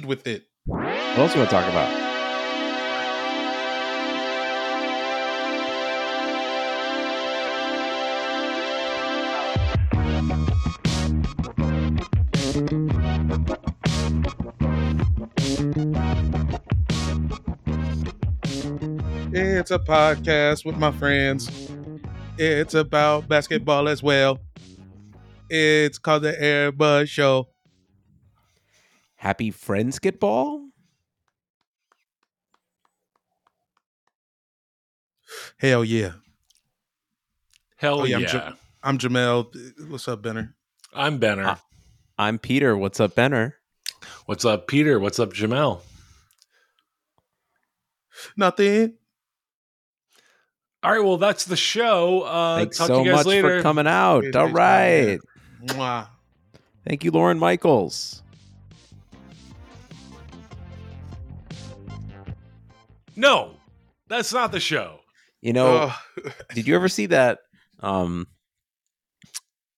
with it. What else you want to talk about? It's a podcast with my friends. It's about basketball as well. It's called the Airbud Show. Happy Friends Get Ball? Hell yeah. Hell Oh, yeah, yeah. I'm Ja- I'm Jamel. What's up, Benner? I'm Benner. Ah. I'm Peter. What's up, Benner? What's up, Peter? What's up, Jamel? Nothing. All right, well, that's the show. Uh, Thanks talk so to you guys much later. for coming out. Hey, All thanks, man. right. Mwah. Thank you, Lorne Michaels. No, that's not the show. You know, Oh, did you ever see that um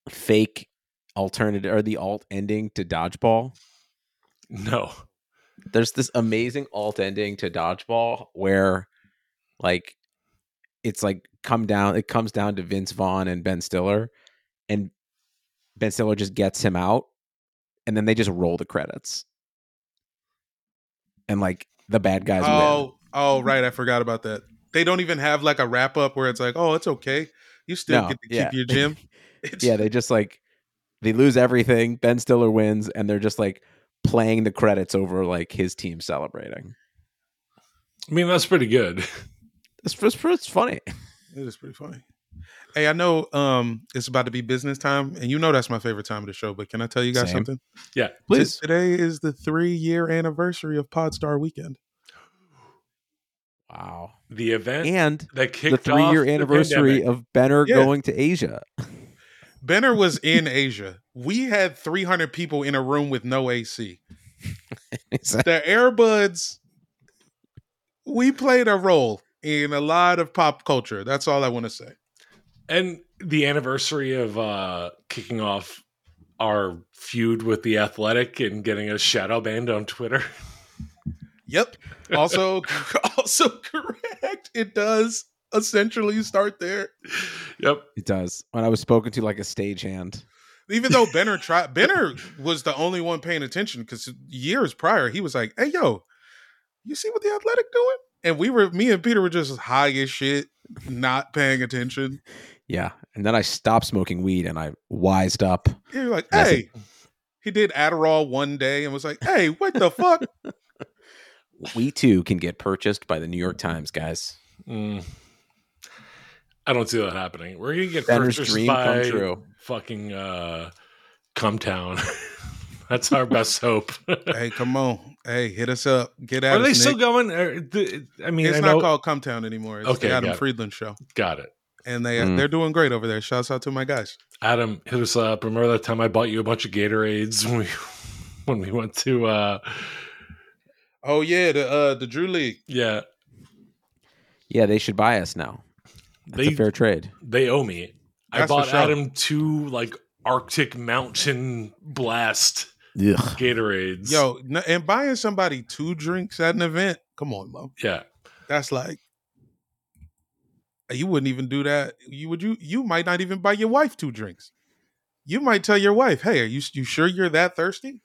fake alternative or the alt ending to dodgeball? No. There's this amazing alt ending to dodgeball where like it's like come down it comes down to Vince Vaughn and Ben Stiller and Ben Stiller just gets him out and then they just roll the credits. And like the bad guys win. Oh, oh, right. I forgot about that. They don't even have like a wrap up where it's like, oh, it's okay. You still No, get to yeah. keep your gym. Yeah, they just like they lose everything. Ben Stiller wins, and they're just like playing the credits over like his team celebrating. I mean, that's pretty good. It's, it's, it's funny. It is pretty funny. Hey, I know um it's about to be business time, and you know that's my favorite time of the show. But can I tell you guys Same. something? Yeah. Please. Today is the three year anniversary of Podstar Weekend. Wow. The event And that the three year anniversary of Benner Yeah. going to Asia. Benner was in Asia. We had 300 people in a room with no AC. The Airbuds, we played a role in a lot of pop culture. That's all I want to say. and the anniversary of uh kicking off our feud with the athletic and getting a shadow banned on Twitter. Yep. Also, also correct. It does essentially start there. Yep. it does. When I was spoken to like a stagehand. Even though Benner tried, Benner was the only one paying attention because years prior he was like, "Hey, yo, you see what the Athletic doing?" And we were, me and Peter were just high as shit, not paying attention. Yeah. And then I stopped smoking weed and I wised up. You're like, That's "Hey," he did Adderall one day and was like, "Hey, what the fuck?" We too can get purchased by the New York Times, guys. Mm. I don't see that happening. We're gonna get Benner's purchased by come true. fucking uh Cumtown. That's our best hope. hey, come on, hey, hit us up. Get out. Are they us. still going? I mean, It's I not know, called Cumtown anymore. It's Okay, the Adam got it. Friedland show, got it. and they Mm. they're doing great over there. Shouts out to my guys. Adam hit us up. Remember that time I bought you a bunch of Gatorades when we when we went to uh Oh yeah, the uh the Drew League. yeah Yeah, they should buy us now. That's they a fair trade. they owe me. I That's for bought sure. Adam two like Arctic Mountain Blast Ugh. Gatorades. Yo, and buying somebody two drinks at an event. Come on, Mo. yeah. That's like you wouldn't even do that. You would you you might not even buy your wife two drinks. You might tell your wife, "Hey, are you you sure you're that thirsty?"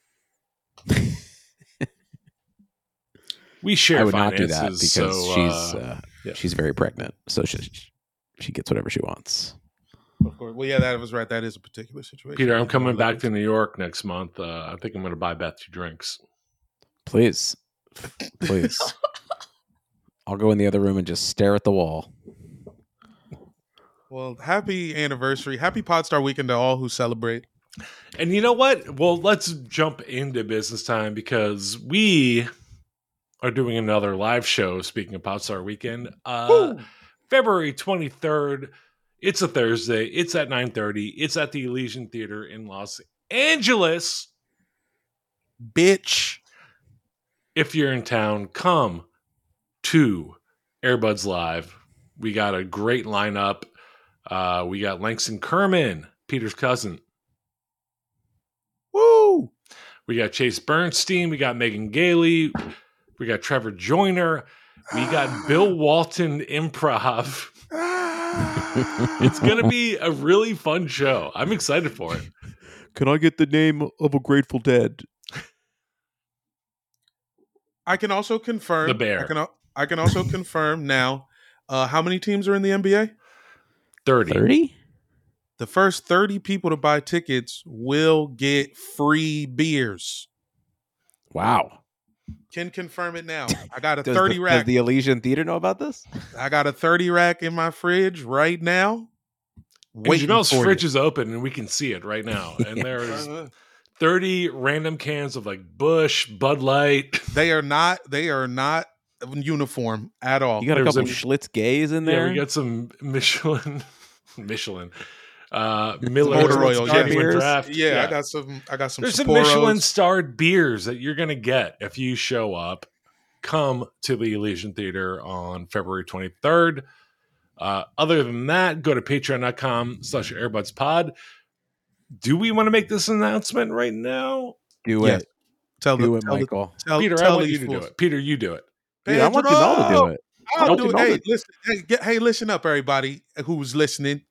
We share I would not do that because so, she's uh, uh, yeah. she's very pregnant, so she she gets whatever she wants. Of course. Well, yeah, that was right. That is a particular situation. Peter, I'm coming back to New York next month. Uh, I think I'm going to buy Beth two drinks. Please, please. I'll go in the other room and just stare at the wall. Well, happy anniversary, happy Podstar weekend to all who celebrate. And you know what? Well, let's jump into business time because we are doing another live show. Speaking of Podstar Weekend, uh! February 23rd. It's a Thursday. It's at 9:30. It's at the Elysian Theater in Los Angeles. Bitch. If you're in town, come to Airbuds Live. We got a great lineup. Uh, we got Langston Kerman, Peter's cousin. Woo! We got Chase Bernstein. We got Megan Gailey. We got Trevor Joyner. We got Bill Walton improv. it's going to be a really fun show. I'm excited for it. Can I get the name of a Grateful Dead? I can also confirm The Bear. I can, I can also confirm now. Uh, how many teams are in the NBA? 30. 30? The first 30 people to buy tickets will get free beers. Wow. Can confirm it now. I got a Does 30 the, rack. Does the Elysian Theater know about this? I got a 30 rack in my fridge right now. And Waiting Jamel's for fridge you. is open and we can see it right now. And there's Uh, 30 random cans of like Bush, Bud Light. They are not. They are not uniform at all. You got a couple a- Schlitz gays in there. Yeah, there. we got some Michelin, Michelin, uh, Miller Motor oil, yeah. Beers. draft. yeah, I got some. I got some. There's some Michelin starred beers that you're gonna get if you show up. Come to the Elysian Theater on February 23rd. Uh, other than that, go to patreon.com slash airbudspod. Do we want to make this announcement right now? do Yes. it. Tell Do the, it, tell the- Michael. tell, Peter, I want you to do it. Peter, you do it. Dude, I want Jamal to do it. I'll do it. Hey, listen. Hey, get, hey, listen up, everybody who's listening.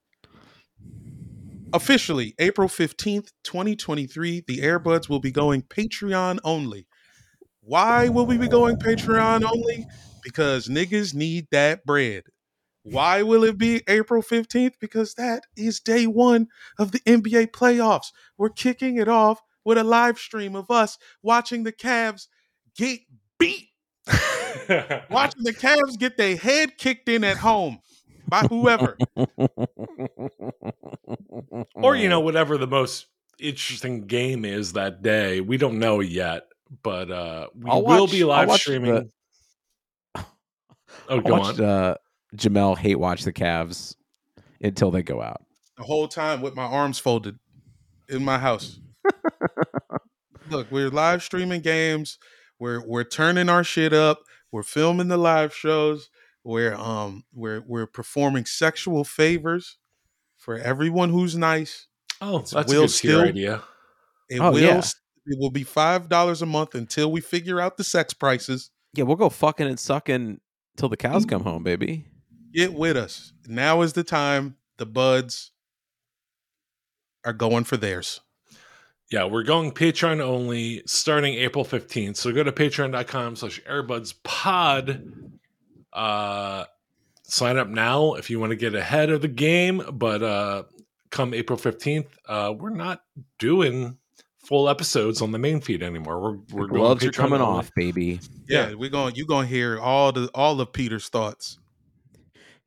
Officially, April 15th, 2023, the Airbuds will be going Patreon only. Why will we be going Patreon only? Because niggas need that bread. Why will it be April 15th? Because that is day one of the NBA playoffs. We're kicking it off with a live stream of us watching the Cavs get beat watching the Cavs get their head kicked in at home by whoever. or you know whatever the most interesting game is that day we don't know yet but uh we I'll will watch- be live streaming the- oh I go watched on uh, Jamel hate watch the Cavs until they go out. the whole time with my arms folded in my house. Look, we're live streaming games. We're we're turning our shit up. We're filming the live shows. We're um we're we're performing sexual favors for everyone who's nice. oh that's a will good still- idea It Oh, will yeah. it will be five dollars a month until we figure out the sex prices. Yeah, we'll go fucking and sucking till the cows come home, baby. Get with us. Now is the time. The buds are going for theirs. yeah we're going patreon only starting april 15th so go to patreon.com slash airbuds pod uh sign up now if you want to get ahead of the game but uh come april 15th uh we're not doing full episodes on the main feed anymore we're we're The going gloves are coming only. off, baby. Yeah, we're going. You're going to hear all the all of Peter's thoughts.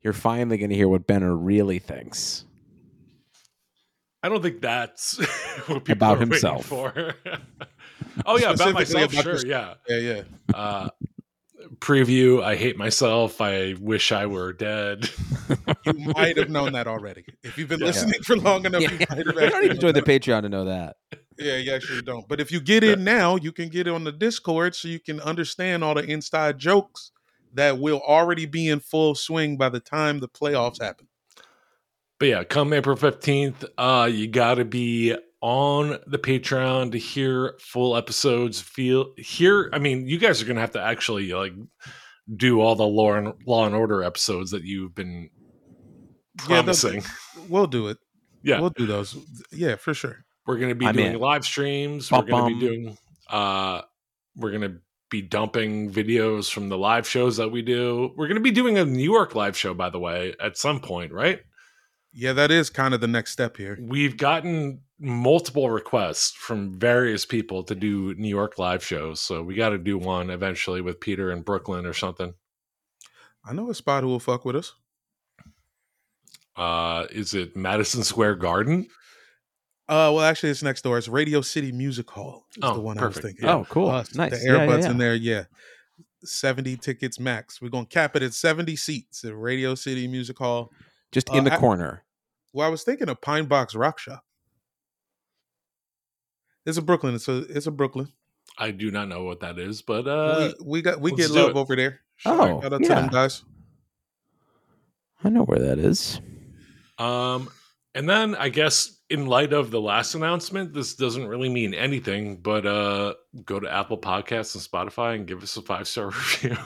You're finally going to hear what Benner really thinks. I don't think that's what people About are himself. for. oh yeah, about myself, about sure, yourself. yeah. Yeah, yeah. Uh, preview. I hate myself. I wish I were dead. You might have known that already if you've been Yeah. listening for long enough. Yeah. You might have You don't even join known the. Patreon to know that. Yeah, you actually don't. But if you get in now, you can get on the Discord so you can understand all the inside jokes that will already be in full swing by the time the playoffs happen. But yeah, come April 15th, uh, you got to be on the Patreon to hear full episodes. Feel here, I mean, you guys are gonna have to actually like do all the Law and Law and Order episodes that you've been Yeah, promising. We'll do it. Yeah, We'll do those. Yeah, for sure. we're gonna be I'm doing in. live streams. Bum, we're gonna bum. be doing. uh We're gonna be dumping videos from the live shows that we do. We're gonna be doing a New York live show, by the way, at some point, right? Yeah, that is kind of the next step here. We've gotten multiple requests from various people to do New York live shows, so we got to do one eventually with Peter in Brooklyn or something. I know a spot who will fuck with us. Uh, is it Madison Square Garden? Uh, well, actually, it's next door. It's Radio City Music Hall. Is Oh, the one perfect. I was thinking. Oh, cool. Us, nice. The Yeah, yeah, Airbuds yeah. in there, yeah. 70 tickets max. We're going to cap it at 70 seats at Radio City Music Hall. Just Uh, in the I- corner. Well, I was thinking of Pine Box Rock Shop. It's a Brooklyn. It's a it's a Brooklyn. I do not know what that is, but uh, we, we got we get love it. over there. Oh, shout out to yeah. them guys. I know where that is. um, and then I guess in light of the last announcement, this doesn't really mean anything, but uh go to Apple Podcasts and Spotify and give us a five star review.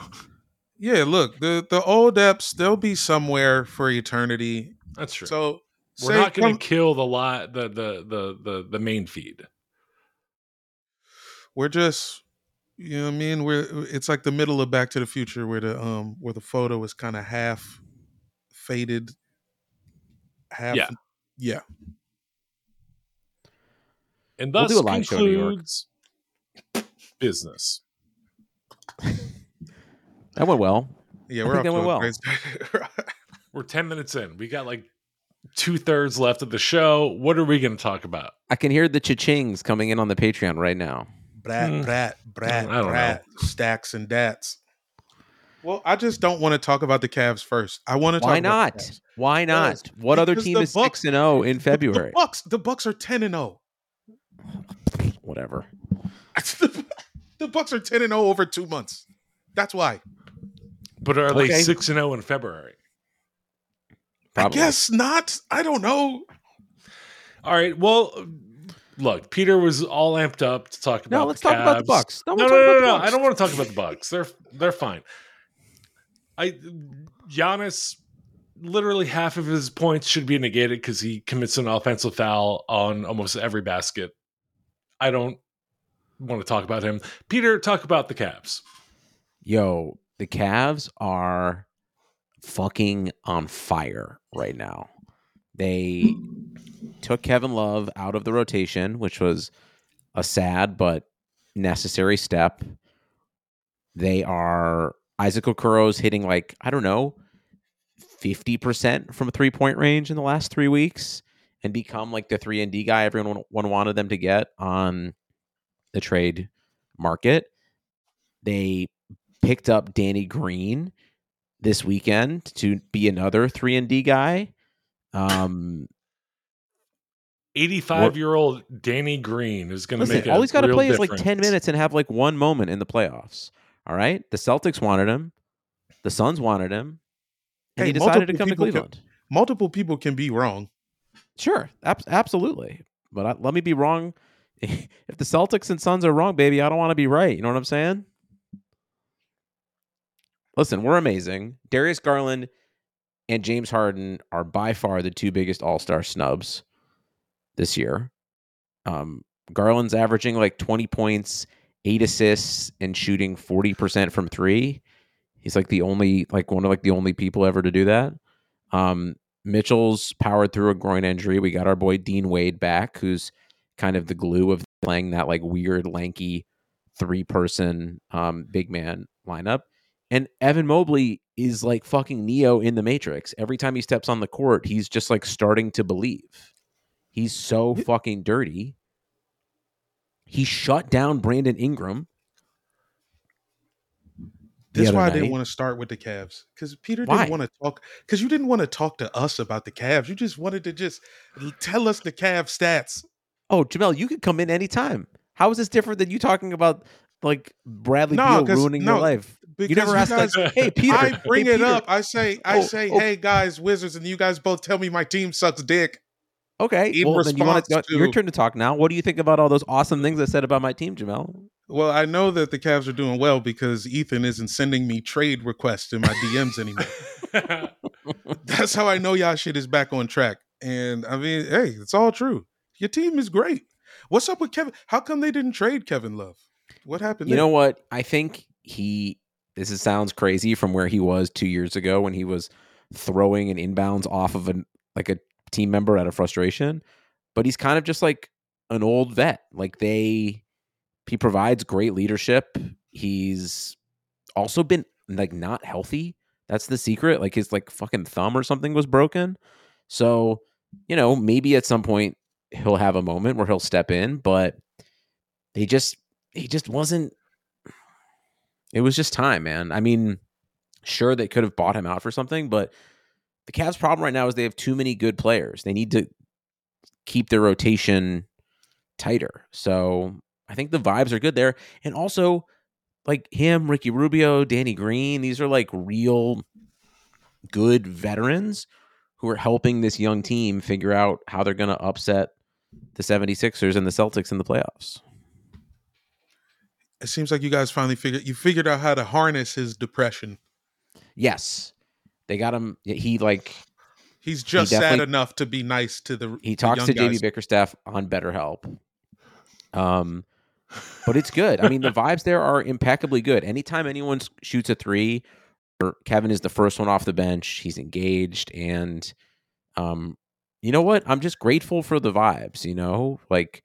Yeah, look, the the old eps they'll be somewhere for eternity. That's true. So we're say- not going come- to kill the lot the, the the the the main feed. we're just you know what I mean we're it's like the middle of Back to the Future where the um where the photo is kind of half faded half Yeah. yeah And We'll thus do a live show New York. concludes business. That went well. yeah we're think off that went well. We're 10 minutes in. We got like two thirds left of the show. What are we going to talk about? I can hear the cha-chings coming in on the Patreon right now. brat Hmm. brat brat I don't brat stacks and dats. Well, I just don't want to talk about the Cavs first. I want to talk Why about not? Cavs. Why not? Because- What other team is Bucks- six and zero in February? The Bucks, the Bucks are 10 and oh. 0. Whatever. the Bucks are 10 and 0 over 2 months. That's why. But are they 6 and 0 in February? Probably. I guess not. I don't know. All right. Well, look, Peter was all amped up to talk about No, let's the talk about the Bucks. No, No, no, no, no, no. I don't want to talk about the Bucks. They're they're fine. I Giannis literally half of his points should be negated because he commits an offensive foul on almost every basket. I don't want to talk about him. Peter, talk about the Cavs. Yo, the Cavs are fucking on fire right now. They took Kevin Love out of the rotation, which was a sad but necessary step. They are Isaac Okoro's hitting like, I don't know, 50% from three point range in the last three weeks and become like the 3 and D guy everyone one wanted them to get on the trade market. They picked up Danny Green this weekend to be another 3 and D guy. Um 85 year old Danny Green is going to make a all he's got to real play is like 10 minutes and have like one moment in the playoffs. All right? The Celtics wanted him. The Suns wanted him. And Hey, he decided to come to people can- Cleveland. Multiple people can be wrong. Sure, ab- absolutely. But I, let me be wrong. if the Celtics and Suns are wrong, baby, I don't want to be right. You know what I'm saying? Listen, we're amazing. Darius Garland and James Harden are by far the two biggest All Star snubs this year. Um, Garland's averaging like 20 points, eight assists, and shooting 40% from three. He's like the only, like one of like the only people ever to do that. Um, Mitchell's powered through a groin injury. We got our boy Dean Wade back, who's kind of the glue of playing that like weird, lanky three person um, big man lineup. And Evan Mobley is like fucking Neo in the Matrix. Every time he steps on the court, he's just like starting to believe. He's so fucking dirty. He shut down Brandon Ingram. That's other why I didn't want to start with the Cavs because Peter Why? didn't want to talk because you didn't want to talk to us about the Cavs. You just wanted to just tell us the Cavs stats. Oh, Jamel, you could come in anytime. How is this different than you talking about like Bradley No, Beal ruining no, your life? You never asked guys, us, hey Peter. I bring hey, it Peter, up. I say, I Oh, say, oh. hey guys, Wizards, and you guys both tell me my team sucks dick. Okay, in well then you want to, your turn to talk now. What do you think about all those awesome things I said about my team, Jamel? Well, I know that the Cavs are doing well because Ethan isn't sending me trade requests in my DMs anymore. That's how I know y'all shit is back on track. And I mean, hey, it's all true. Your team is great. What's up with Kevin? How come they didn't trade Kevin Love? What happened? You there? know what? I think he. This is, sounds crazy from where he was two years ago when he was throwing an inbounds off of an like a team member out of frustration, but he's kind of just like an old vet. Like they, he provides great leadership. He's also been like not healthy. That's the secret. Like his like fucking thumb or something was broken. So you know maybe at some point he'll have a moment where he'll step in, but they just he just wasn't it was just time, man. I mean, sure they could have bought him out for something, but the Cavs' problem right now is they have too many good players. They need to keep their rotation tighter. So I think the vibes are good there. And also, like him, Ricky Rubio, Danny Green, these are like real good veterans who are helping this young team figure out how they're going to upset the 76ers and the Celtics in the playoffs. It seems like you guys finally figured you figured out how to harness his depression. Yes. They got him he like He's just he sad enough to be nice to the He talks the to JB Bickerstaff on BetterHelp. Um but it's good. I mean, the vibes there are impeccably good. Anytime anyone shoots a three, Kevin is the first one off the bench. He's engaged, and um, you know what? I'm just grateful for the vibes. You know, like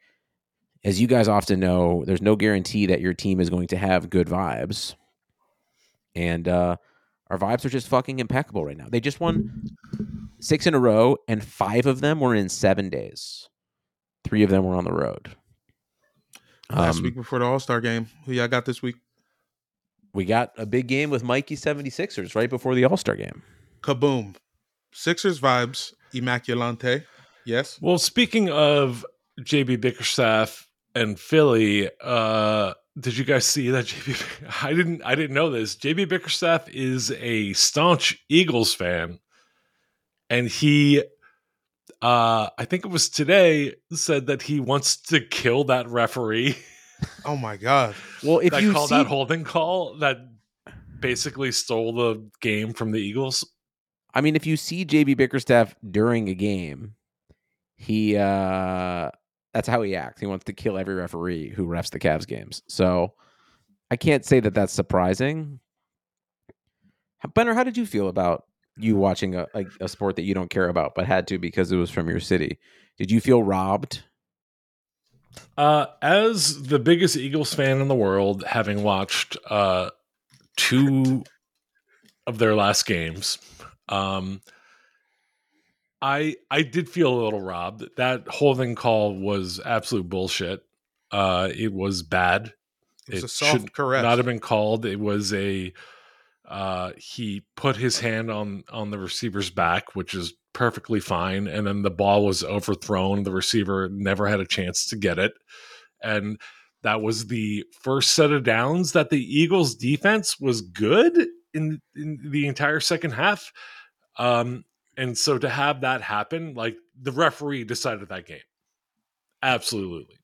as you guys often know, there's no guarantee that your team is going to have good vibes, and uh, our vibes are just fucking impeccable right now. They just won six in a row, and five of them were in seven days. Three of them were on the road. Last um, week before the All Star game, who y'all got this week? We got a big game with Mikey 76ers right before the All Star game. Kaboom. Sixers vibes, Immaculante. Yes. Well, speaking of JB Bickerstaff and Philly, uh, did you guys see that JB? I didn't. I didn't know this. JB Bickerstaff is a staunch Eagles fan, and he uh, I think it was today, said that he wants to kill that referee. Oh my god! Well, if that you call see- that holding call that basically stole the game from the Eagles. I mean, if you see JB Bickerstaff during a game, he uh that's how he acts. He wants to kill every referee who refs the Cavs games. So I can't say that that's surprising. Benner, how did you feel about you watching a, a, a sport that you don't care about but had to because it was from your city. Did you feel robbed? Uh, as the biggest Eagles fan in the world, having watched uh, two of their last games, um, I I did feel a little robbed. That holding call was absolute bullshit. Uh, it was bad. It, was it should caress. not have been called. It was a uh, he put his hand on on the receiver's back, which is perfectly fine, and then the ball was overthrown. The receiver never had a chance to get it, and that was the first set of downs that the Eagles' defense was good in, in the entire second half. Um, and so to have that happen, like the referee decided that game, absolutely.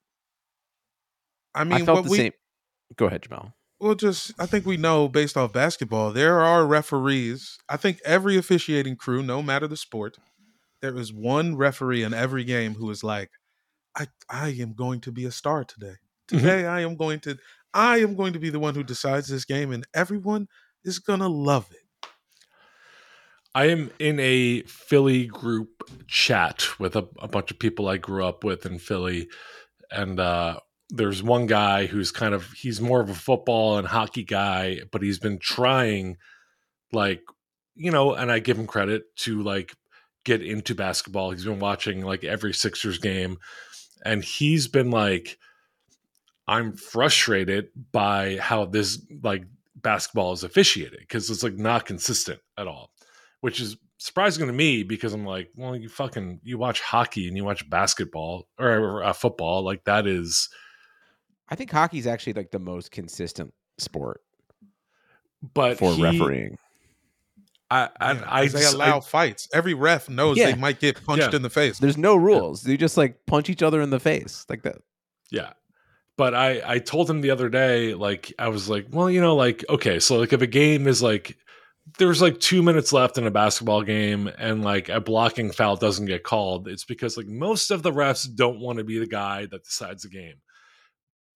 I mean, I felt the we, same. Go ahead, Jamal. Well, just I think we know based off basketball, there are referees. I think every officiating crew, no matter the sport, there is one referee in every game who is like, I I am going to be a star today. Mm-hmm. Today mm-hmm. I am going to I am going to be the one who decides this game and everyone is gonna love it. I am in a Philly group chat with a, a bunch of people I grew up with in Philly. And uh, there's one guy who's kind of he's more of a football and hockey guy, but he's been trying like you know, and I give him credit to like get into basketball. He's been watching like every Sixers game and he's been like I'm frustrated by how this like basketball is officiated because it's like not consistent at all, which is surprising to me because I'm like, well, you fucking you watch hockey and you watch basketball or uh, football, like that is I think hockey's actually like the most consistent sport, but for he, refereeing. I, I, yeah, I they allow I, fights. Every ref knows yeah. they might get punched yeah. in the face. There's no rules. You just like punch each other in the face like that. Yeah. But I, I told him the other day, like, I was like, well, you know, like, okay, so like if a game is like, there's like two minutes left in a basketball game and like a blocking foul doesn't get called, it's because like most of the refs don't want to be the guy that decides the game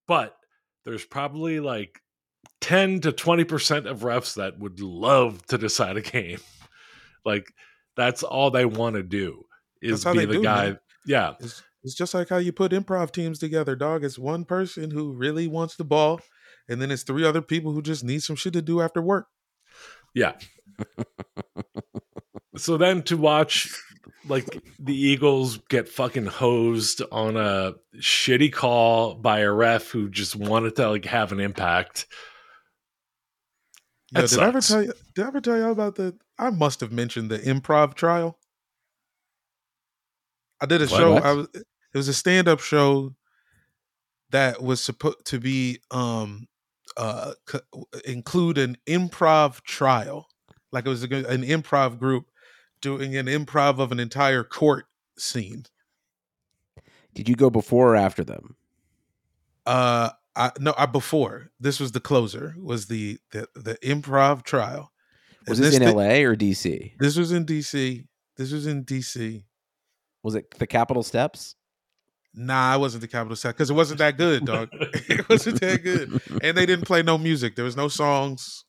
but there's probably like 10 to 20% of refs that would love to decide a game. like that's all they want to do is be the do, guy. Man. Yeah. It's, it's just like how you put improv teams together, dog. It's one person who really wants the ball, and then it's three other people who just need some shit to do after work. Yeah. so then to watch like the Eagles get fucking hosed on a shitty call by a ref who just wanted to like have an impact. Yeah, did sucks. I ever tell you? Did I ever tell you about the? I must have mentioned the improv trial. I did a what, show. What? I was. It was a stand-up show that was supposed to be um uh include an improv trial, like it was a, an improv group doing an improv of an entire court scene. Did you go before or after them? Uh, I no, I before this was the closer was the the the improv trial. Was And this, in L.A. or D.C.? This was in DC. This was in DC. Was it the Capitol Steps? Nah, I wasn't the capital set because it wasn't that good, dog. it wasn't that good, and they didn't play no music. There was no songs,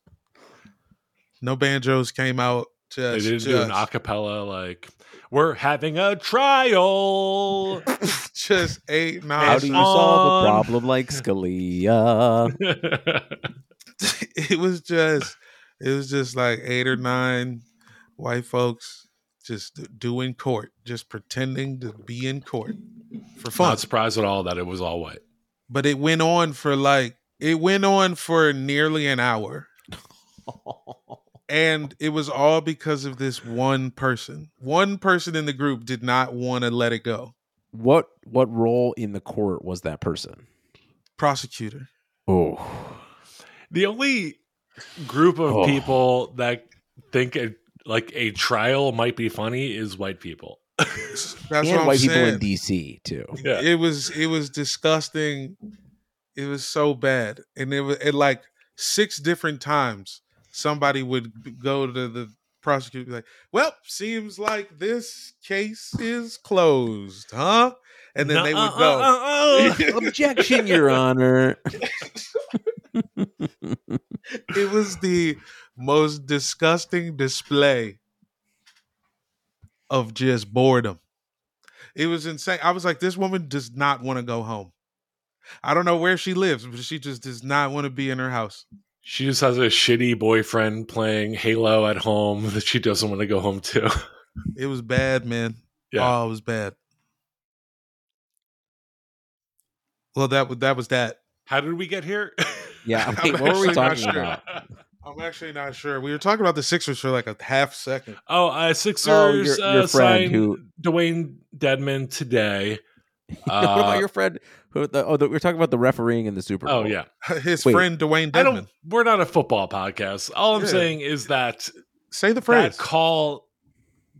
no banjos came out. They didn't do an just, acapella like we're having a trial. just eight nine. How do you solve a problem like Scalia? it was just it was just like eight or nine white folks just doing court just pretending to be in court for fun Not surprised at all that it was all white. but it went on for like it went on for nearly an hour and it was all because of this one person one person in the group did not want to let it go what what role in the court was that person? prosecutor Oh, The only group of Oh. people that think a, like a trial might be funny is white people. That's and what I'm white people saying. in D.C. too. Yeah. it was it was disgusting it was so bad and it was it like six different times somebody would go to the prosecutor and be like well seems like this case is closed huh and then they would uh, go Nuh-uh-uh-uh. Uh, uh. Objection, Your Honor. it was the most disgusting display of just boredom it was insane i was like this woman does not want to go home i don't know where she lives but she just does not want to be in her house She just has a shitty boyfriend playing Halo at home that she doesn't want to go home to. It was bad, man. Yeah. Oh, it was bad. Well, that was that was that. How did we get here? Yeah, wait, what were we talking sure. about? I'm actually not sure. We were talking about the Sixers for like a half second. Oh, uh, Sixers Oh, your- your uh, friend signed who- Dewayne Dedmon today. what Uh, about your friend? Who, the, oh, the, we are talking about the refereeing in the Super Bowl. oh yeah, His Wait. friend Dewayne I We're not a football podcast. All I'm Yeah. saying is that Say the that phrase. call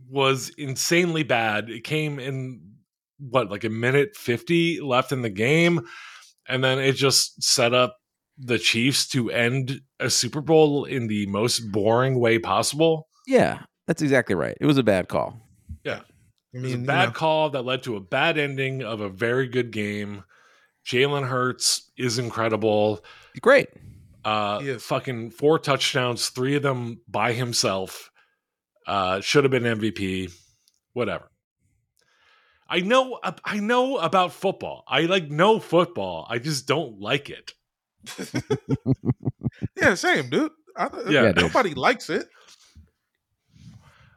was insanely bad. It came in what like a minute 50 left in the game and then it just set up the Chiefs to end a Super Bowl in the most boring way possible. yeah, that's exactly right. It was a bad call. Yeah. I It was mean, a you bad know, call that led to a bad ending of a very good game. Jalen Hurts is incredible. Great. Uh, He fucking four touchdowns, three of them by himself. Uh, should have been MVP. Whatever. I know. I know about football. I like know football. I just don't like it. yeah, same, dude. I, Yeah, dude. nobody likes it.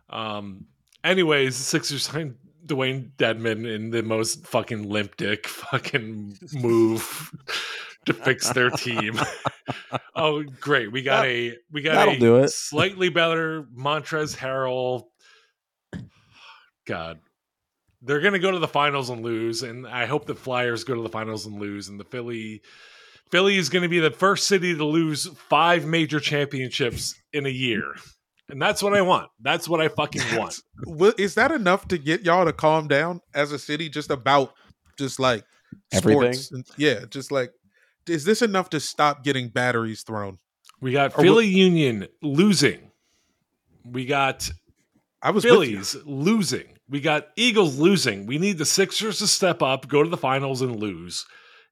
Um. Anyways, the Sixers signed Dewayne Dedmon in the most fucking limp dick fucking move to fix their team. oh, great! We got That- a we got a do it. slightly better Montrez Harrell. God, they're gonna go to the finals and lose, and I hope the Flyers go to the finals and lose, and the Philly. Philly is going to be the first city to lose five major championships in a year. And that's what I want. That's what I fucking want. Is that enough to get y'all to calm down as a city? Just about, just like Everything? sports. And, yeah, just like, is this enough to stop getting batteries thrown? We got Or Philly Union losing. We got I was. Phillies losing. We got Eagles losing. We need the Sixers to step up, go to the finals and lose.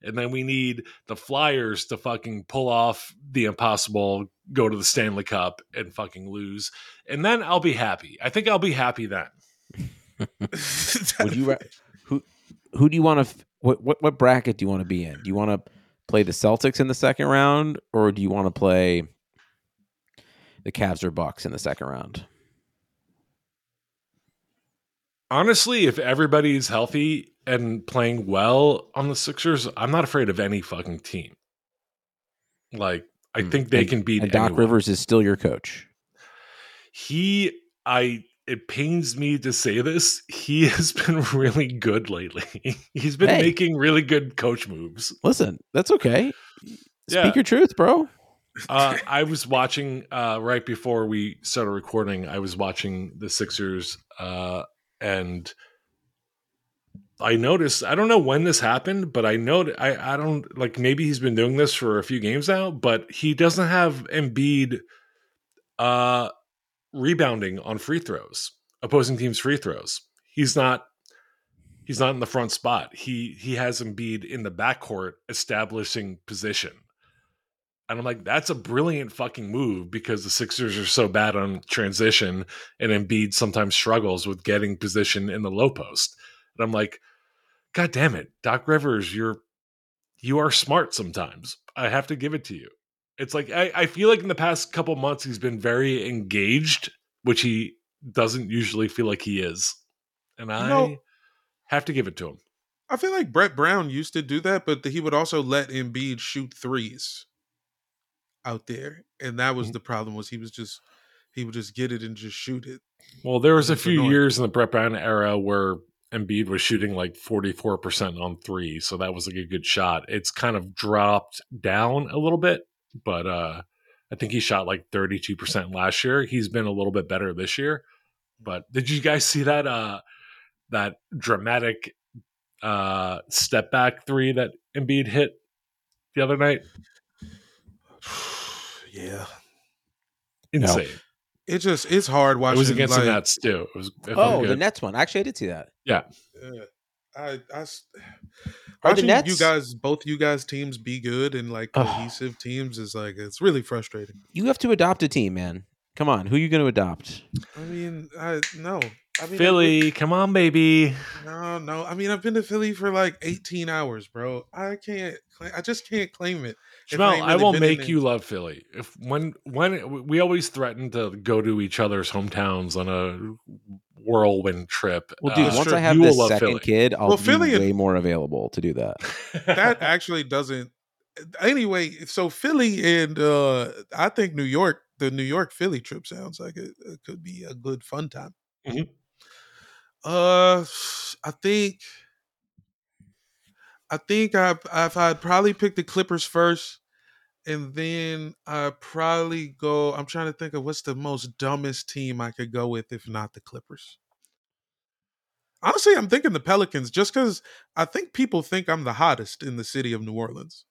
And then we need the Flyers to fucking pull off the impossible, go to the Stanley Cup and fucking lose. And then I'll be happy. I think I'll be happy then. Would you ra- who who do you want to what, what what bracket do you want to be in? Do you want to play the Celtics in the second round or do you want to play the Cavs or Bucks in the second round? Honestly, if everybody's healthy and playing well on the Sixers, I'm not afraid of any fucking team. Like, I Hmm. think they And- can beat And Doc anyone. Rivers is still your coach. he i it pains me to say this he has been really good lately he's been Hey. making really good coach moves Listen, that's okay. Speak Yeah. your truth, bro. uh, i was watching uh, right before we started recording i was watching the sixers uh, and I noticed. I don't know when this happened, but I know I I don't like maybe he's been doing this for a few games now, but he doesn't have Embiid uh rebounding on free throws, opposing teams free throws. He's not he's not in the front spot. He he has Embiid in the backcourt establishing position. And I'm like, that's a brilliant fucking move because the Sixers are so bad on transition and Embiid sometimes struggles with getting position in the low post. And I'm like, God damn it, Doc Rivers, you're you are smart sometimes. I have to give it to you. It's like I, I feel like in the past couple months he's been very engaged, which he doesn't usually feel like he is. And I know, have to give it to him. I feel like Brett Brown used to do that, but he would also let Embiid shoot threes out there, and that was mm-hmm. the problem. Was he was just he would just get it and just shoot it. Well, there was a few annoying. years in the Brett Brown era where Embiid was shooting like 44% on three, so that was like a good shot. It's kind of dropped down a little bit, but uh I think he shot like 32% last year. He's been a little bit better this year. But did you guys see that uh that dramatic uh step back three that Embiid hit the other night? yeah. Insane. No. It just it's hard watching. It was against like, the Nets too. It was oh the Nets one. Actually, I did see that. Yeah. yeah. I I watching Nets, you guys both you guys teams be good and like cohesive oh. teams is like it's really frustrating. You have to adopt a team, man. Come on, who are you going to adopt? I mean, I no. I mean, Philly, come on, baby. No, no. I mean, I've been to Philly for like 18 hours, bro. I can't. I just can't claim it. Jamel, I, really I will make you love Philly. If when when we always threaten to go to each other's hometowns on a whirlwind trip. Well, dude, uh, once I have this second Philly. kid, I'll well, be Philly way more available to do that. that actually doesn't. Anyway, so Philly and uh I think New York the New York Philly trip sounds like it, it could be a good fun time. Mm-hmm. Uh, I think, I think I if I'd probably pick the Clippers first, and then I probably go. I'm trying to think of what's the most dumbest team I could go with if not the Clippers. Honestly, I'm thinking the Pelicans just because I think people think I'm the hottest in the city of New Orleans.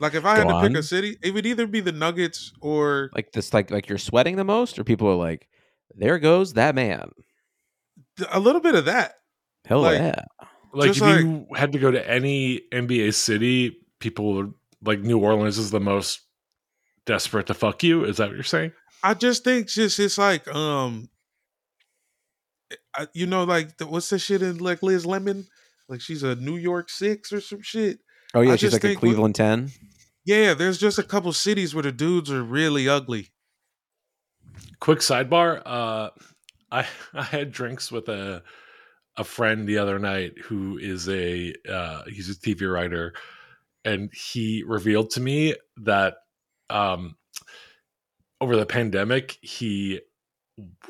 Like if I had to on. pick a city, it would either be the Nuggets or like this. Like like you're sweating the most, or people are like, "There goes that man." A little bit of that. Hell like, yeah! Like if like, you had to go to any NBA city, people would like New Orleans is the most desperate to fuck you. Is that what you're saying? I just think just it's like um, I, you know, like the, what's the shit in like Liz Lemon? Like she's a New York Six or some shit. Oh yeah, I she's like a Cleveland ten. Yeah, there's just a couple cities where the dudes are really ugly. Quick sidebar: uh, I I had drinks with a a friend the other night who is a uh, he's a TV writer, and he revealed to me that um, over the pandemic he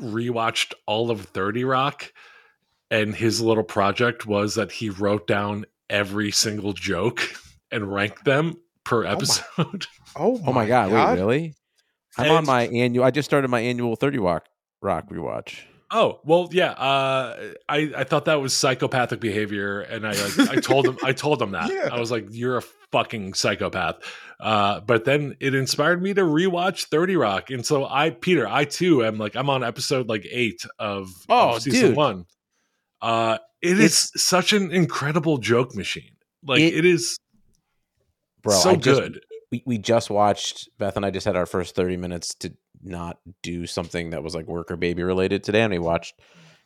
rewatched all of Thirty Rock, and his little project was that he wrote down every single joke and ranked them per episode. Oh my, oh my god, god, wait, really? I'm and, on my annual I just started my annual 30 Rock Rock rewatch. Oh, well, yeah. Uh, I, I thought that was psychopathic behavior, and I like, I told him I told him that. Yeah. I was like, You're a fucking psychopath. Uh, but then it inspired me to rewatch 30 Rock. And so I Peter, I too am like I'm on episode like eight of, oh, of season dude. one. Uh it it's, is such an incredible joke machine. Like it, it is bro, so I good. Just, we, we just watched Beth and I just had our first 30 minutes to not do something that was like work or baby related today. And we watched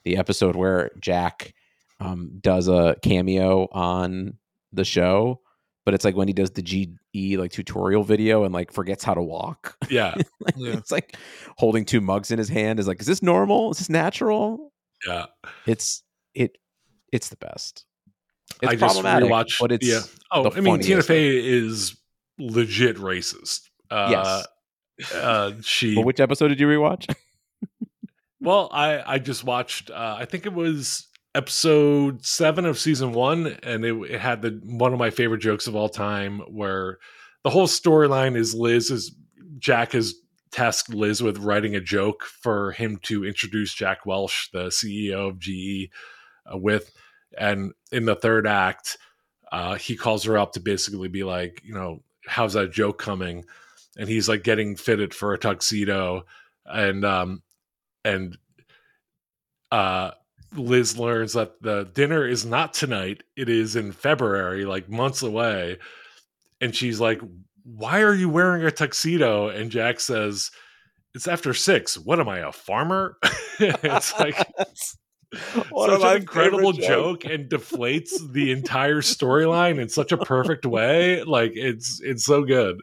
the episode where Jack um, does a cameo on the show, but it's like when he does the GE like tutorial video and like forgets how to walk. Yeah. like, yeah. It's like holding two mugs in his hand is like, is this normal? Is this natural? Yeah. It's it it's the best. It's I just rewatched. But it's yeah. Oh, I mean, Tina Fey is legit racist. Uh, yes. Uh, she. Well, which episode did you rewatch? well, I I just watched. Uh, I think it was episode seven of season one, and it, it had the one of my favorite jokes of all time, where the whole storyline is Liz is Jack has tasked Liz with writing a joke for him to introduce Jack Welch, the CEO of GE, uh, with And in the third act, uh, he calls her up to basically be like, you know, how's that joke coming? And he's like getting fitted for a tuxedo, and um, and uh, Liz learns that the dinner is not tonight; it is in February, like months away. And she's like, "Why are you wearing a tuxedo?" And Jack says, "It's after six. What am I, a farmer?" it's like such an incredible favorite joke and deflates the entire storyline in such a perfect way. Like it's it's so good.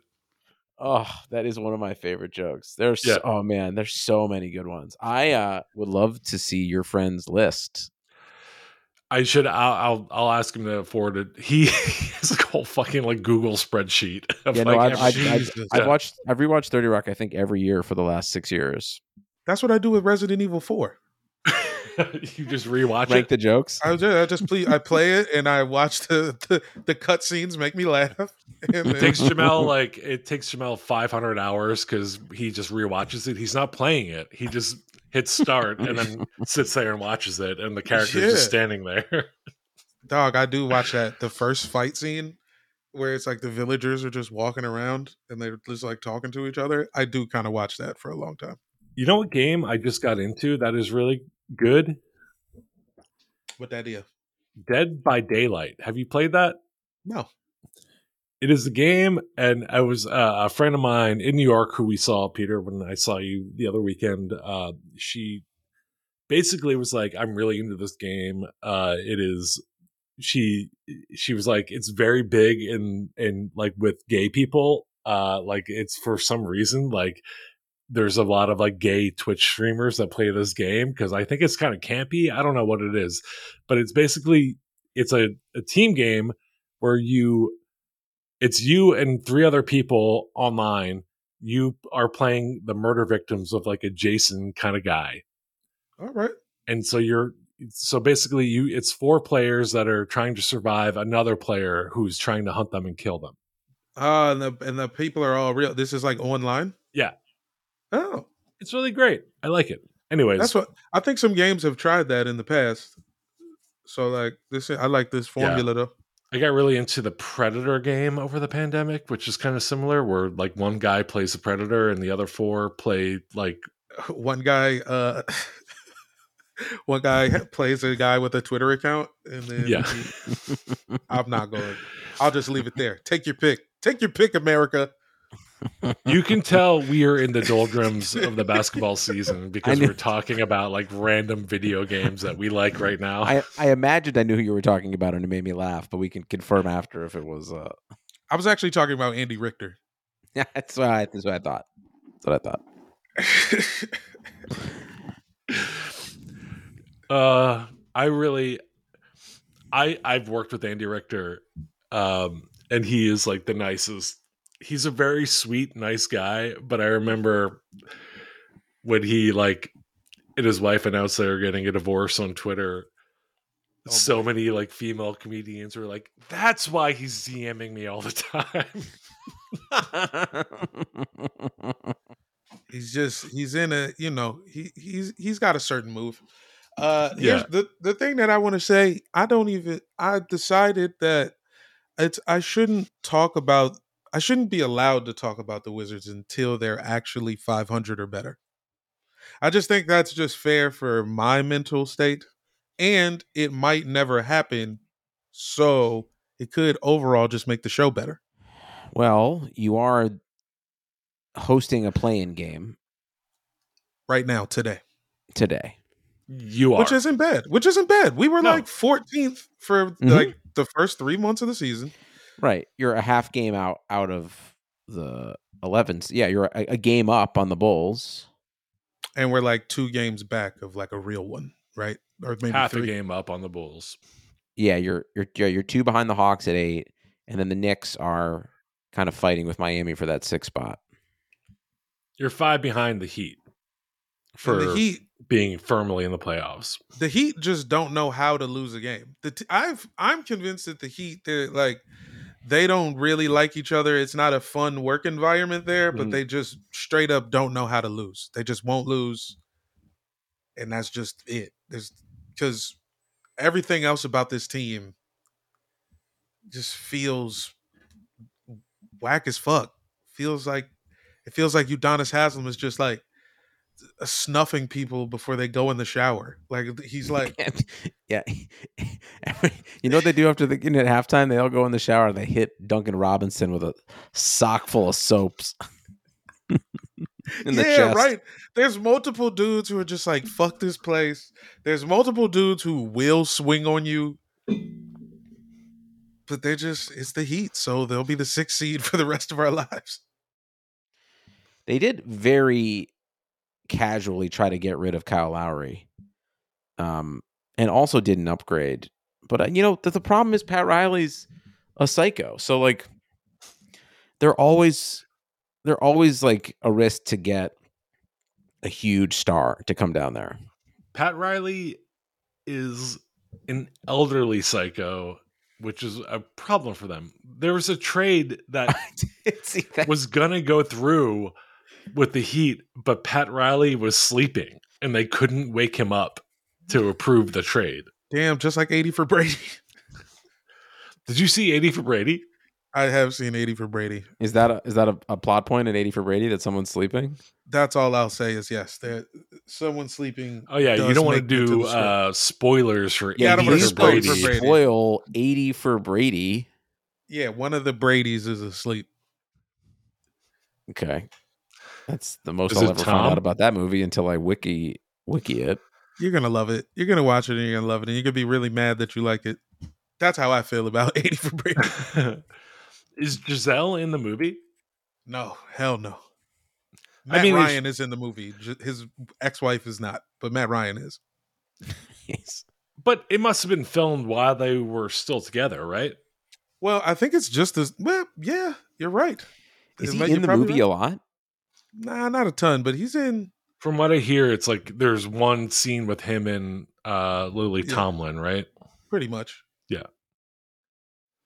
Oh, that is one of my favorite jokes. There's Yeah. oh man, there's so many good ones. I uh would love to see your friends list. I should. I'll. I'll, I'll ask him to forward it. He has a whole fucking like Google spreadsheet. Of Yeah, no, like I've, every- I've, I've, I've watched I've rewatched 30 Rock I think every year for the last 6 years. That's what I do with Resident Evil 4. you just rewatch Rank it. the jokes. I just, I just play, I play it and I watch the the, the cut scenes make me laugh. And It then- takes Jamel like it takes Jamel 500 hours because he just rewatches it. He's not playing it. He just hits start and then sits there and watches it, and the character's Yeah. just standing there. dog, I do watch that the first fight scene where it's like the villagers are just walking around and they're just like talking to each other. I do kind of watch that for a long time. you know what game I just got into that is really good? What that is? Dead by Daylight. Have you played that? No. It is a game, and I was uh, a friend of mine in New York who we saw, Peter, when I saw you the other weekend. Uh, she basically was like, "I'm really into this game. Uh, it is." She she was like, "It's very big in in like with gay people. Uh, like it's for some reason like." There's a lot of like gay Twitch streamers that play this game because I think it's kind of campy. I don't know what it is, but it's basically it's a, a team game where you it's you and three other people online. You are playing the murder victims of like a Jason kind of guy. All right. And so you're so basically you it's four players that are trying to survive another player who's trying to hunt them and kill them. Uh, and the and the people are all real. This is like online. Yeah. Oh, It's really great. I like it. Anyways, that's what I think. Some games have tried that in the past. So like this, I like this formula though. I got really into the Predator game over the pandemic, which is kind of similar where like one guy plays the Predator and the other four play like One guy, uh, one guy plays a guy with a Twitter account, and then Yeah. he- I'm not going. I'll just leave it there. Take your pick. Take your pick, America. You can tell we are in the doldrums of the basketball season because knew- we're talking about like random video games that we like right now. I, I imagined I knew who you were talking about and it made me laugh, but we can confirm after if it was uh I was actually talking about Andy Richter. Yeah, that's what I that's what I thought. That's what I thought. uh, I really, I I've worked with Andy Richter, um, and he is like the nicest. He's a very sweet, nice guy. But I remember when he like, and his wife announced they were getting a divorce on Twitter. Oh, so boy. many like female comedians were like, "That's why he's DMing me all the time." he's just he's in a you know he he's he's got a certain move uh Yeah. here's the the thing that i want to say i don't even i decided that it's i shouldn't talk about i shouldn't be allowed to talk about the wizards until they're actually 500 or better i just think that's just fair for my mental state and it might never happen so it could overall just make the show better well, you are hosting a playing game right now today today. You are. which isn't bad. Which isn't bad. We were No. like 14th for Mhm. like the first three months of the season. Right. You're a half game out out of the 11s. Yeah, you're a, a game up on the Bulls. and we're like two games back of like a real one, right? Or maybe half three. a game up on the Bulls. Yeah, you're you're you're two behind the Hawks at 8 and then the Knicks are kind of fighting with Miami for that 6 spot. You're five behind the Heat And for the Heat, being firmly in the playoffs. the Heat just don't know how to lose a game. The t- I've I'm convinced that the Heat they're like they don't really like each other. It's not a fun work environment there, but Mhm. they just straight up don't know how to lose. They just won't lose, and that's just it. There's because everything else about this team just feels whack as fuck. Feels like it feels like Udonis Haslem is just like Uh, snuffing people before they go in the shower. Like he's like, yeah. you know what they do after the you know, at halftime? They all go in the shower. and They hit Duncan Robinson with a sock full of soaps. yeah, chest. right. There's multiple dudes who are just like, fuck this place. There's multiple dudes who will swing on you. But they're just, it's the heat. So they'll be the sixth seed for the rest of our lives. They did very casually try to get rid of Kyle Lowry, um, and also did an upgrade. But uh, you know, the, the problem is Pat Riley's a psycho. So like, they're always they're always like a risk to get a huge star to come down there. Pat Riley is an elderly psycho, which is a problem for them. There was a trade that, that. was gonna go through with the Heat, but Pat Riley was sleeping and they couldn't wake him up to approve the trade. Damn, just like 80 for Brady. Did you see 80 for Brady? I have seen 80 for Brady. Is that a, is that a, a plot point at 80 for Brady that someone's sleeping? That's all I'll say is yes. That someone sleeping. Oh yeah, you don't want to do uh, spoilers for yeah, 80 for Brady. for Brady. Spoil 80 for Brady. Yeah, one of the Brady's is asleep. Okay. That's the most Is I'll ever Tom? find out about that movie until I wiki wiki it. You're gonna love it. You're gonna watch it and you're gonna love it, and you're gonna be really mad that you like it. That's how I feel about 80 for Brady. is Gisele in the movie? No, hell no. Matt I mean, Ryan is in the movie. His ex-wife is not, but Matt Ryan is. yes. But it must have been filmed while they were still together, right? Well, I think it's just as well. Yeah, you're right. Is he in the movie right? a lot? Nah, not a ton, but he's in. From what I hear, it's like there's one scene with him and uh, Lily yeah. Tomlin, right? Pretty much. Yeah.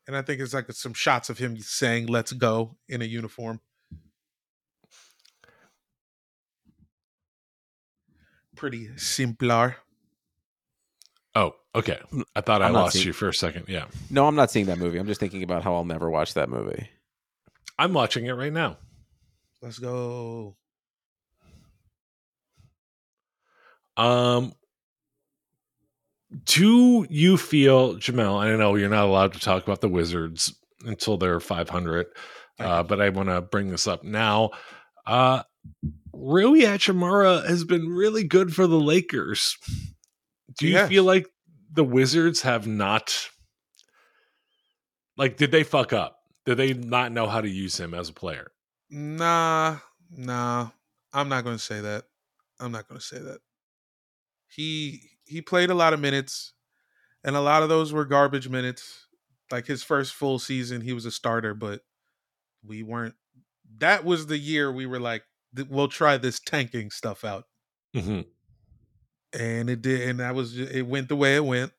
And I think it's like some shots of him saying "Let's go" in a uniform. Pretty simpler. Oh, okay. I thought I'm i lost seeing... you for a second. Yeah. No, I'm not seeing that movie. I'm just thinking about how I'll never watch that movie. I'm watching it right now. Let's go. Um, do you feel, Jamel? I know you're not allowed to talk about the Wizards until they're 500, uh, but I want to bring this up now. Uh, Rui Hachimura has been really good for the Lakers. Do you yes. feel like the Wizards have not, like, did they fuck up? Did they not know how to use him as a player? Nah, nah. I'm not going to say that. I'm not going to say that. He he played a lot of minutes, and a lot of those were garbage minutes. Like his first full season, he was a starter, but we weren't. That was the year we were like, we'll try this tanking stuff out. Mm-hmm. And it did, and that was it. Went the way it went.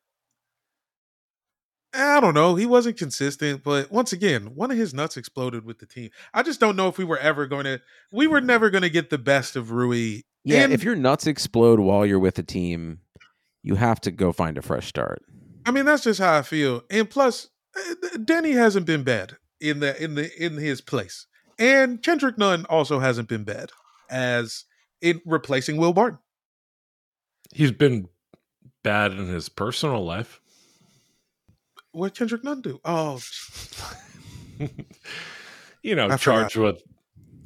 I don't know. He wasn't consistent, but once again, one of his nuts exploded with the team. I just don't know if we were ever going to. We were never going to get the best of Rui. Yeah, and, if your nuts explode while you're with a team, you have to go find a fresh start. I mean, that's just how I feel. And plus, eh, Deni hasn't been bad in the in the in his place, and Kendrick Nunn also hasn't been bad as in replacing Will Barton. He's been bad in his personal life. What Kendrick Nunn do? Oh, you know, I charged forgot. with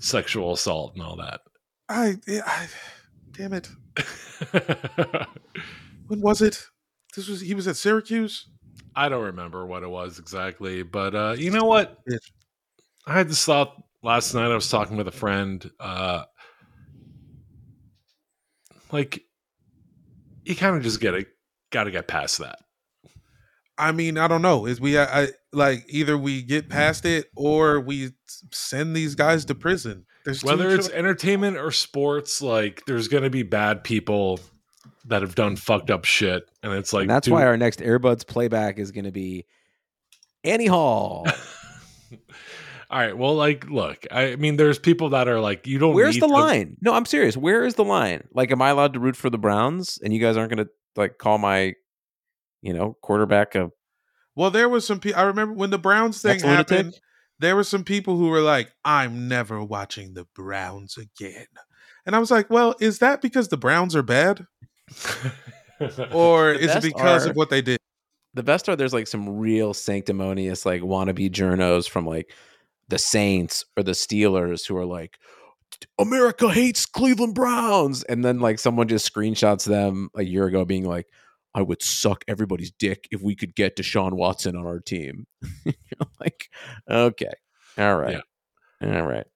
sexual assault and all that. I, I damn it. when was it? This was he was at Syracuse. I don't remember what it was exactly, but uh, you know what? I had this thought last night. I was talking with a friend. Uh, like, you kind of just get it. Got to get past that. I mean, I don't know. Is we I, I, like either we get past it or we send these guys to prison. There's Whether it's entertainment or sports, like there's going to be bad people that have done fucked up shit, and it's like and that's dude, why our next Airbuds playback is going to be Annie Hall. All right. Well, like, look, I mean, there's people that are like, you don't. Where's the to- line? No, I'm serious. Where is the line? Like, am I allowed to root for the Browns, and you guys aren't going to like call my you know, quarterback of. Well, there was some. Pe- I remember when the Browns thing happened. There were some people who were like, "I'm never watching the Browns again," and I was like, "Well, is that because the Browns are bad, or is it because are- of what they did?" the best are there's like some real sanctimonious like wannabe journos from like the Saints or the Steelers who are like America hates Cleveland Browns and then like someone just screenshots them a year ago being like I would suck everybody's dick if we could get Deshaun Watson on our team. You're like, okay. All right. All right.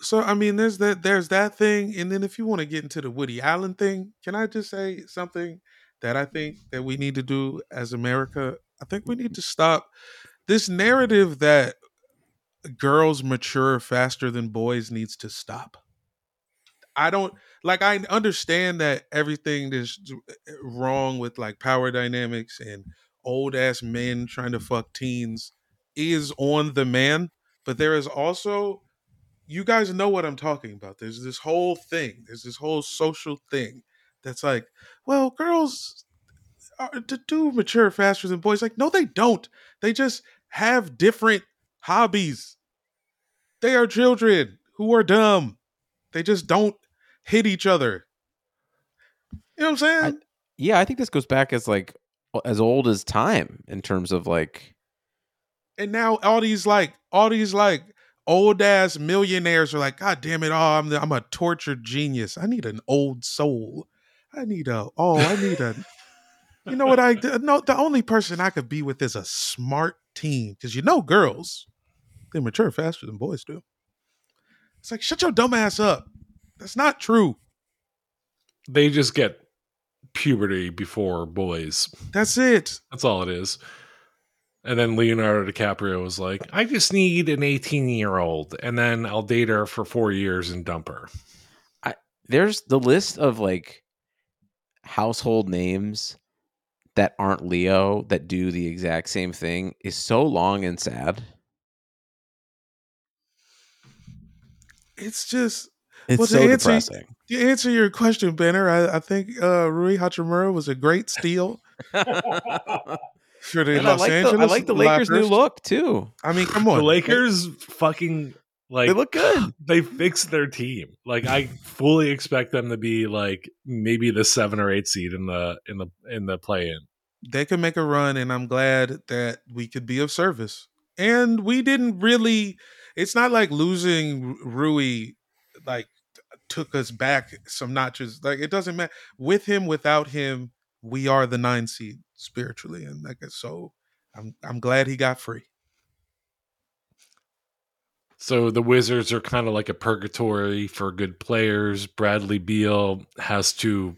So I mean, there's that there's that thing, and then if you want to get into the Woody Allen thing, can I just say something that I think that we need to do as America? I think we need to stop this narrative that girls mature faster than boys needs to stop. I don't like I understand that everything is eh, wrong with like power dynamics and old ass men trying to fuck teens is on the man, but there is also you guys know what I'm talking about. There's this whole thing. There's this whole social thing that's like, well, girls are, to do mature faster than boys. Like, no, they don't. They just have different hobbies. They are children who are dumb. They just don't hit each other. You know what I'm saying? Yeah, I think this goes back as like as old as time in terms of like and now all these like all these like old ass millionaires are like, God damn it! Oh, I'm the, I'm a tortured genius. I need an old soul. I need a oh, I need a. You know what I no the only person I could be with is a smart teen because you know girls they mature faster than boys do. It's like shut your dumb ass up. That's not true. they just get puberty before boys. That's it. That's all it is. And then Leonardo DiCaprio was like, I just need an 18 year old, and then I'll date her for four years and dump her. there's the list of like household names that aren't Leo that do the exact same thing is so long and sad. It's just It's Well, to so answer- depressing. to answer your question, Benner. I, I think uh, Rui Hachimura was a great steal for the And I Los like the, I like the Lakers' new look too. I mean, come on. The Lakers fucking like they look good. they fixed their team. Like I fully expect them to be like maybe the seven or eight seed in the in the in the play in. they can make a run, and I'm glad that we could be of service. And we didn't really. It's not like losing Rui, like took us back some notches. Like it doesn't matter with him, without him. We are the nine seed spiritually, and like uh, so. I'm I'm glad he got free. So the Wizards are kind of like a purgatory for good players. Bradley Beal has to,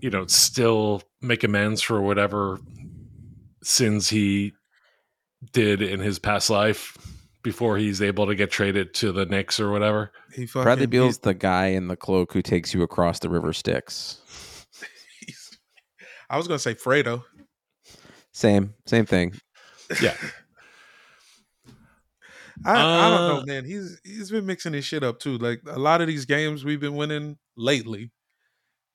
you know, still make amends for whatever sins he did in his past life before he's able to get traded to the Knicks or whatever. He fucking, Bradley Beal's the guy in the cloak who takes you across the river Styx. I was gonna say Fredo. Same, same thing. Yeah. I, I don't Uh, know, man. He's he's been mixing his shit up too. Like a lot of these games we've been winning lately,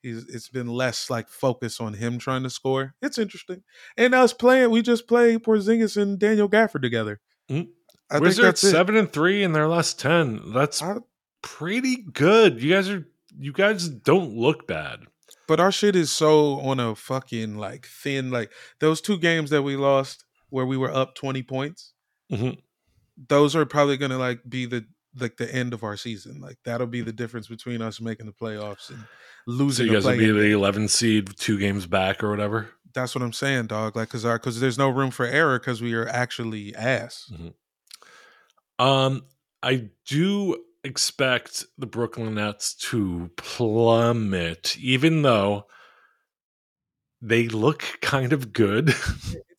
he's it's been less like focus on him trying to score. It's interesting, and us playing. We just played Porzingis and Daniel Gafford together. Mhm. I Wizards seven and three in their last ten. That's I- pretty good. You guys are you guys don't look bad. but our shit is so on a fucking like thin. Like those two games that we lost where we were up twenty points. Mhm. Those are probably gonna like be the like the end of our season. Like that'll be the difference between us making the playoffs and So losing. you the guys will be the 11 seed, two games back or whatever. That's what I'm saying, dog. Like, cause our, cause there's no room for error because we are actually ass. Um, I do expect the Brooklyn Nets to plummet, even though they look kind of good.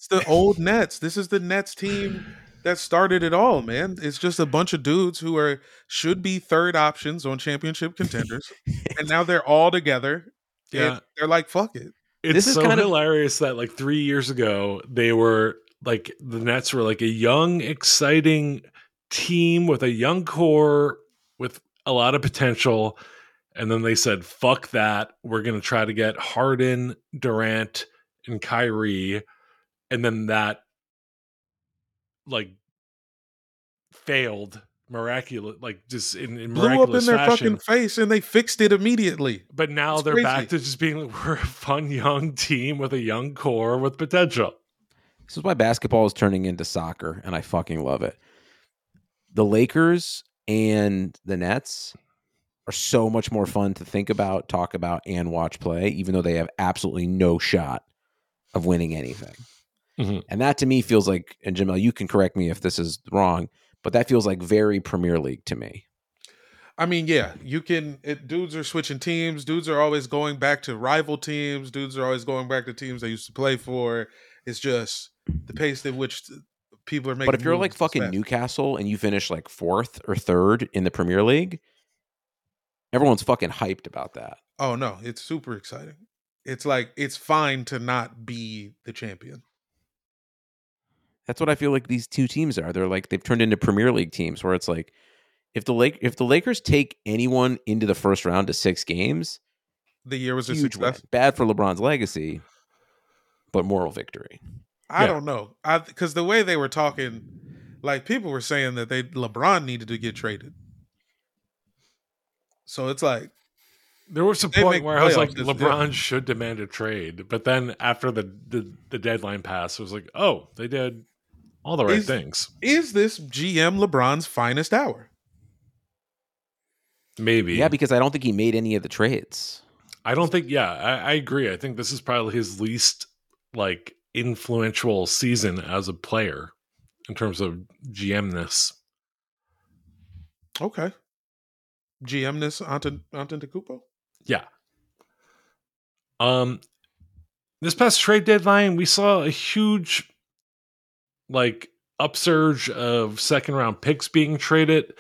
It's the old Nets. This is the Nets team that started it all, man. It's just a bunch of dudes who are should be third options on championship contenders, and now they're all together. Yeah. and they're like, fuck it. It's This is so kind of- hilarious that like three years ago they were like the Nets were like a young, exciting team with a young core with a lot of potential, and then they said, "Fuck that! We're gonna try to get Harden, Durant, and Kyrie, and then that like failed miraculous like just in, in Blew up in miraculous their fashion. fucking face and they fixed it immediately. But now It's they're crazy. back to just being like, we're a fun young team with a young core with potential. This is why basketball is turning into soccer, and I fucking love it. The Lakers and the Nets are so much more fun to think about, talk about, and watch play, even though they have absolutely no shot of winning anything. Mhm. And that to me feels like, and Jamel, you can correct me if this is wrong, but that feels like very Premier League to me. I mean, yeah, you can. It, dudes are switching teams. Dudes are always going back to rival teams. Dudes are always going back to teams they used to play for. It's just the pace at which t- people are making. But if you're like fucking. Newcastle and you finish like fourth or third in the Premier League, everyone's fucking hyped about that. oh no, it's super exciting. It's like it's fine to not be the champion. That's what I feel like these two teams are. They're like they've turned into Premier League teams where it's like if the Lake if the Lakers take anyone into the first round to six games, The year was a huge win. Bad for LeBron's legacy, but moral victory. I Yeah. don't know. I because the way they were talking, like people were saying that they LeBron needed to get traded. So it's like There was a point where I was like, LeBron different. should demand a trade. But then after the, the, the deadline passed, it was like, oh, they did all the right Is- things. is this GM LeBron's finest hour? Maybe. Yeah, because I don't think he made any of the trades. I don't think, yeah, I, I agree. I think this is probably his least like influential season as a player in terms of GMness. Okay. GMness Anton Antetokounmpo? Yeah. Um this past trade deadline, we saw a huge like upsurge of second round picks being traded.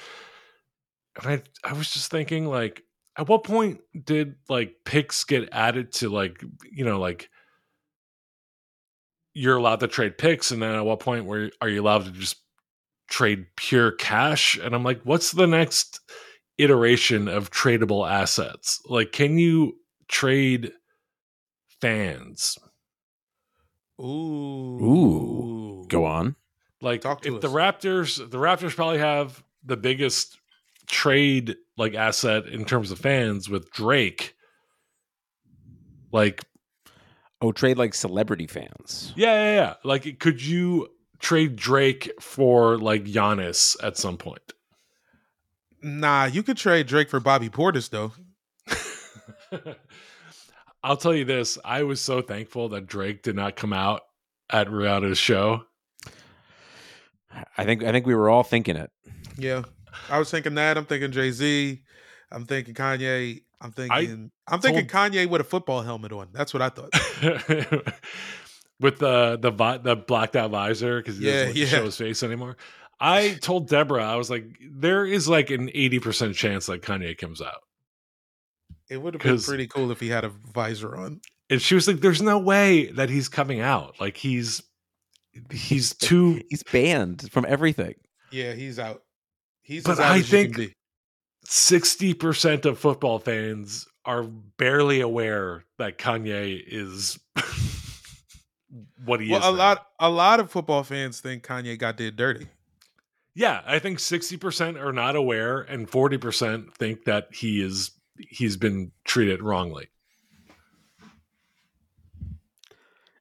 And I I was just thinking like at what point did like picks get added to like you know like you're allowed to trade picks and then at what point where are you allowed to just trade pure cash and I'm like what's the next iteration of tradable assets. Like, can you trade fans? Ooh. Ooh. Go on. Like, Talk to if the. Raptors, the Raptors probably have the biggest trade like asset in terms of fans with Drake. Like, Oh, trade like celebrity fans. yeah, yeah, yeah. Like, could you trade Drake for like Giannis at some point? Nah, you could trade Drake for Bobby Portis though. I'll tell you this: I was so thankful that Drake did not come out at Rihanna's show. I think I think we were all thinking it. Yeah. I was thinking that. I'm thinking Jay Z. I'm thinking Kanye. I'm thinking I, am thinking Kanye with a football helmet on. That's what I thought. with the the vi- the blacked out visor because he Yeah, doesn't yeah. show his face anymore. I told Deborah, I was like, there is like an eighty percent chance that Kanye comes out, It would have been pretty cool if he had a visor on. and she was like, "There's no way that he's coming out. Like he's he's too." He's banned from everything. Yeah, he's out. He's But as out I as you can think- be. Sixty percent of football fans are barely aware that Kanye is what he Well, is. a now. lot a lot of football fans think Kanye got did dirty. Yeah, I think sixty percent are not aware, and forty percent think that he is he's been treated wrongly.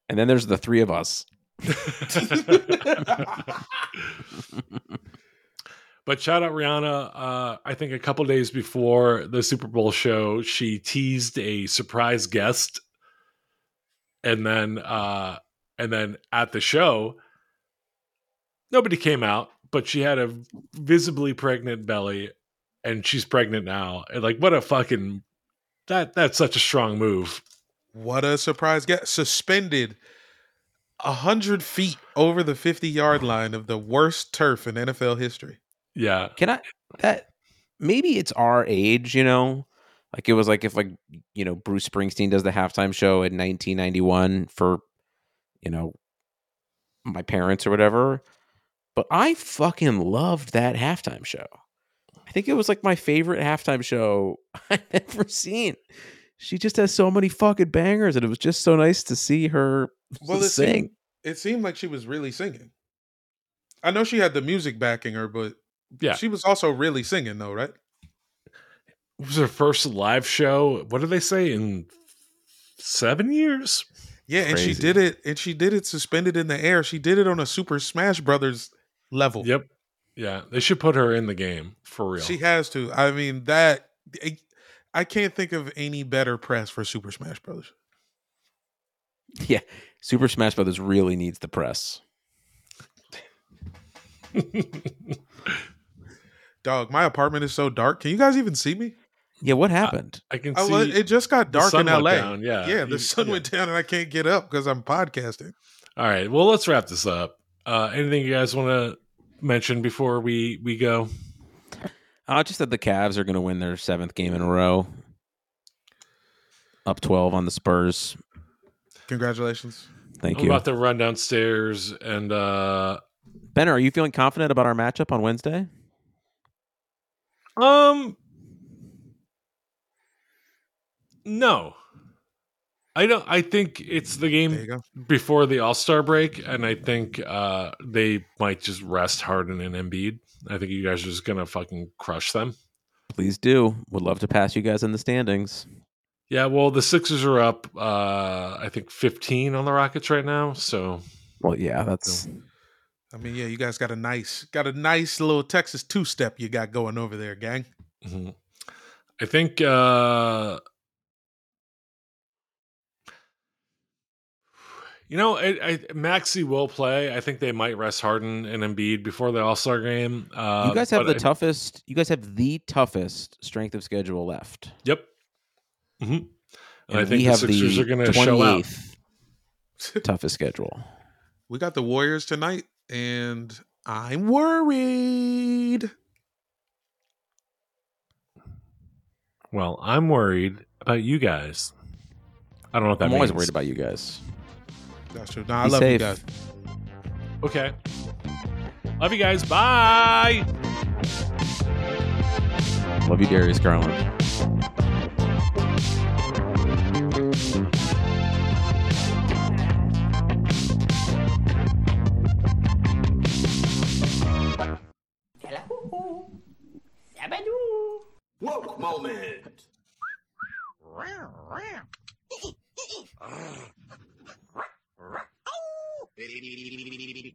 And then there's the three of us. but shout out Rihanna. Uh, I think a couple days before the Super Bowl show, she teased a surprise guest, and then uh, and then at the show, nobody came out, but she had a visibly pregnant belly, and she's pregnant now. And like, what a fucking that that's such a strong move. What a surprise get suspended a hundred feet over the fifty yard line of the worst turf in NFL history. Yeah, Can I that maybe it's our age, you know? Like it was like if like you know Bruce Springsteen does the halftime show in 1991 for you know my parents or whatever. But I fucking loved that halftime show. I think it was like my favorite halftime show I've ever seen. she just has so many fucking bangers, and it was just so nice to see her Well, it seemed, it seemed like she was really singing. I know she had the music backing her, but Yeah. she was also really singing, though, right? It was her first live show. What did they say in seven years? Yeah, and she did it, and she did it suspended in the air. She did it on a Super Smash Brothers level. Yep. Yeah, they should put her in the game for real. She has to. I mean, that eh, I can't think of any better press for Super Smash Brothers. Yeah, Super Smash Brothers really needs the press. Dog, my apartment is so dark. Can you guys even see me? Yeah, what happened? I can see was- it just got dark in sun went LA. down, yeah. yeah, the You- sun yeah. went down, and I can't get up because I'm podcasting. All right. Well, let's wrap this up. Uh, anything you guys want to mention before we we go? Uh, just that the Cavs are going to win their seventh game in a row, up twelve on the Spurs. Congratulations. Thank I'm you, about to run downstairs and uh Ben. Are you feeling confident about our matchup on Wednesday? Um no. I don't I think it's the game before the All-Star break and I think uh they might just rest Harden and Embiid. I think you guys are just going to fucking crush them. Please do. Would love to pass you guys in the standings. Yeah, well, the Sixers are up uh I think 15 on the Rockets right now, so Well, yeah, that's I mean, yeah, you guys got a nice, got a nice little Texas two step you got going over there, gang. Mhm. I think uh you know, I, I, Maxey will play. I think they might rest Harden and Embiid before the All Star game. Uh, you guys have the I- toughest. You guys have the toughest strength of schedule left. Yep. hmm And, I think we the have Sixers the are going to show out. toughest schedule. We got the Warriors tonight, and I'm worried. Well, I'm worried about you guys. I don't know what that I'm means. always worried about you guys. That's true. No, I Be love you guys. Okay. Love you guys. Bye. Love you, Darius Garland. Woke moment.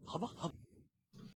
Hubba hubba.